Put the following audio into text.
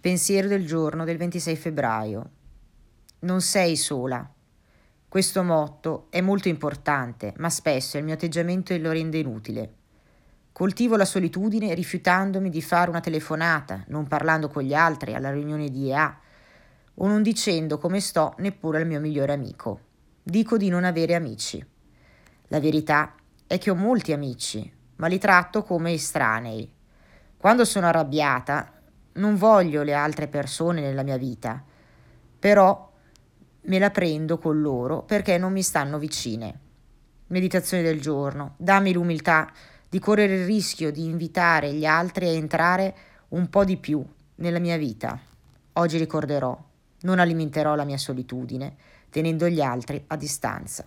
Pensiero del giorno del 26 febbraio. Non sei sola. Questo motto è molto importante, ma spesso il mio atteggiamento lo rende inutile. Coltivo la solitudine rifiutandomi di fare una telefonata, non parlando con gli altri alla riunione di EA, o non dicendo come sto neppure al mio migliore amico. Dico di non avere amici. La verità è che ho molti amici, ma li tratto come estranei. Quando sono arrabbiata, non voglio le altre persone nella mia vita, però me la prendo con loro perché non mi stanno vicine. Meditazione del giorno, dammi l'umiltà di correre il rischio di invitare gli altri a entrare un po' di più nella mia vita. Oggi ricorderò, non alimenterò la mia solitudine tenendo gli altri a distanza.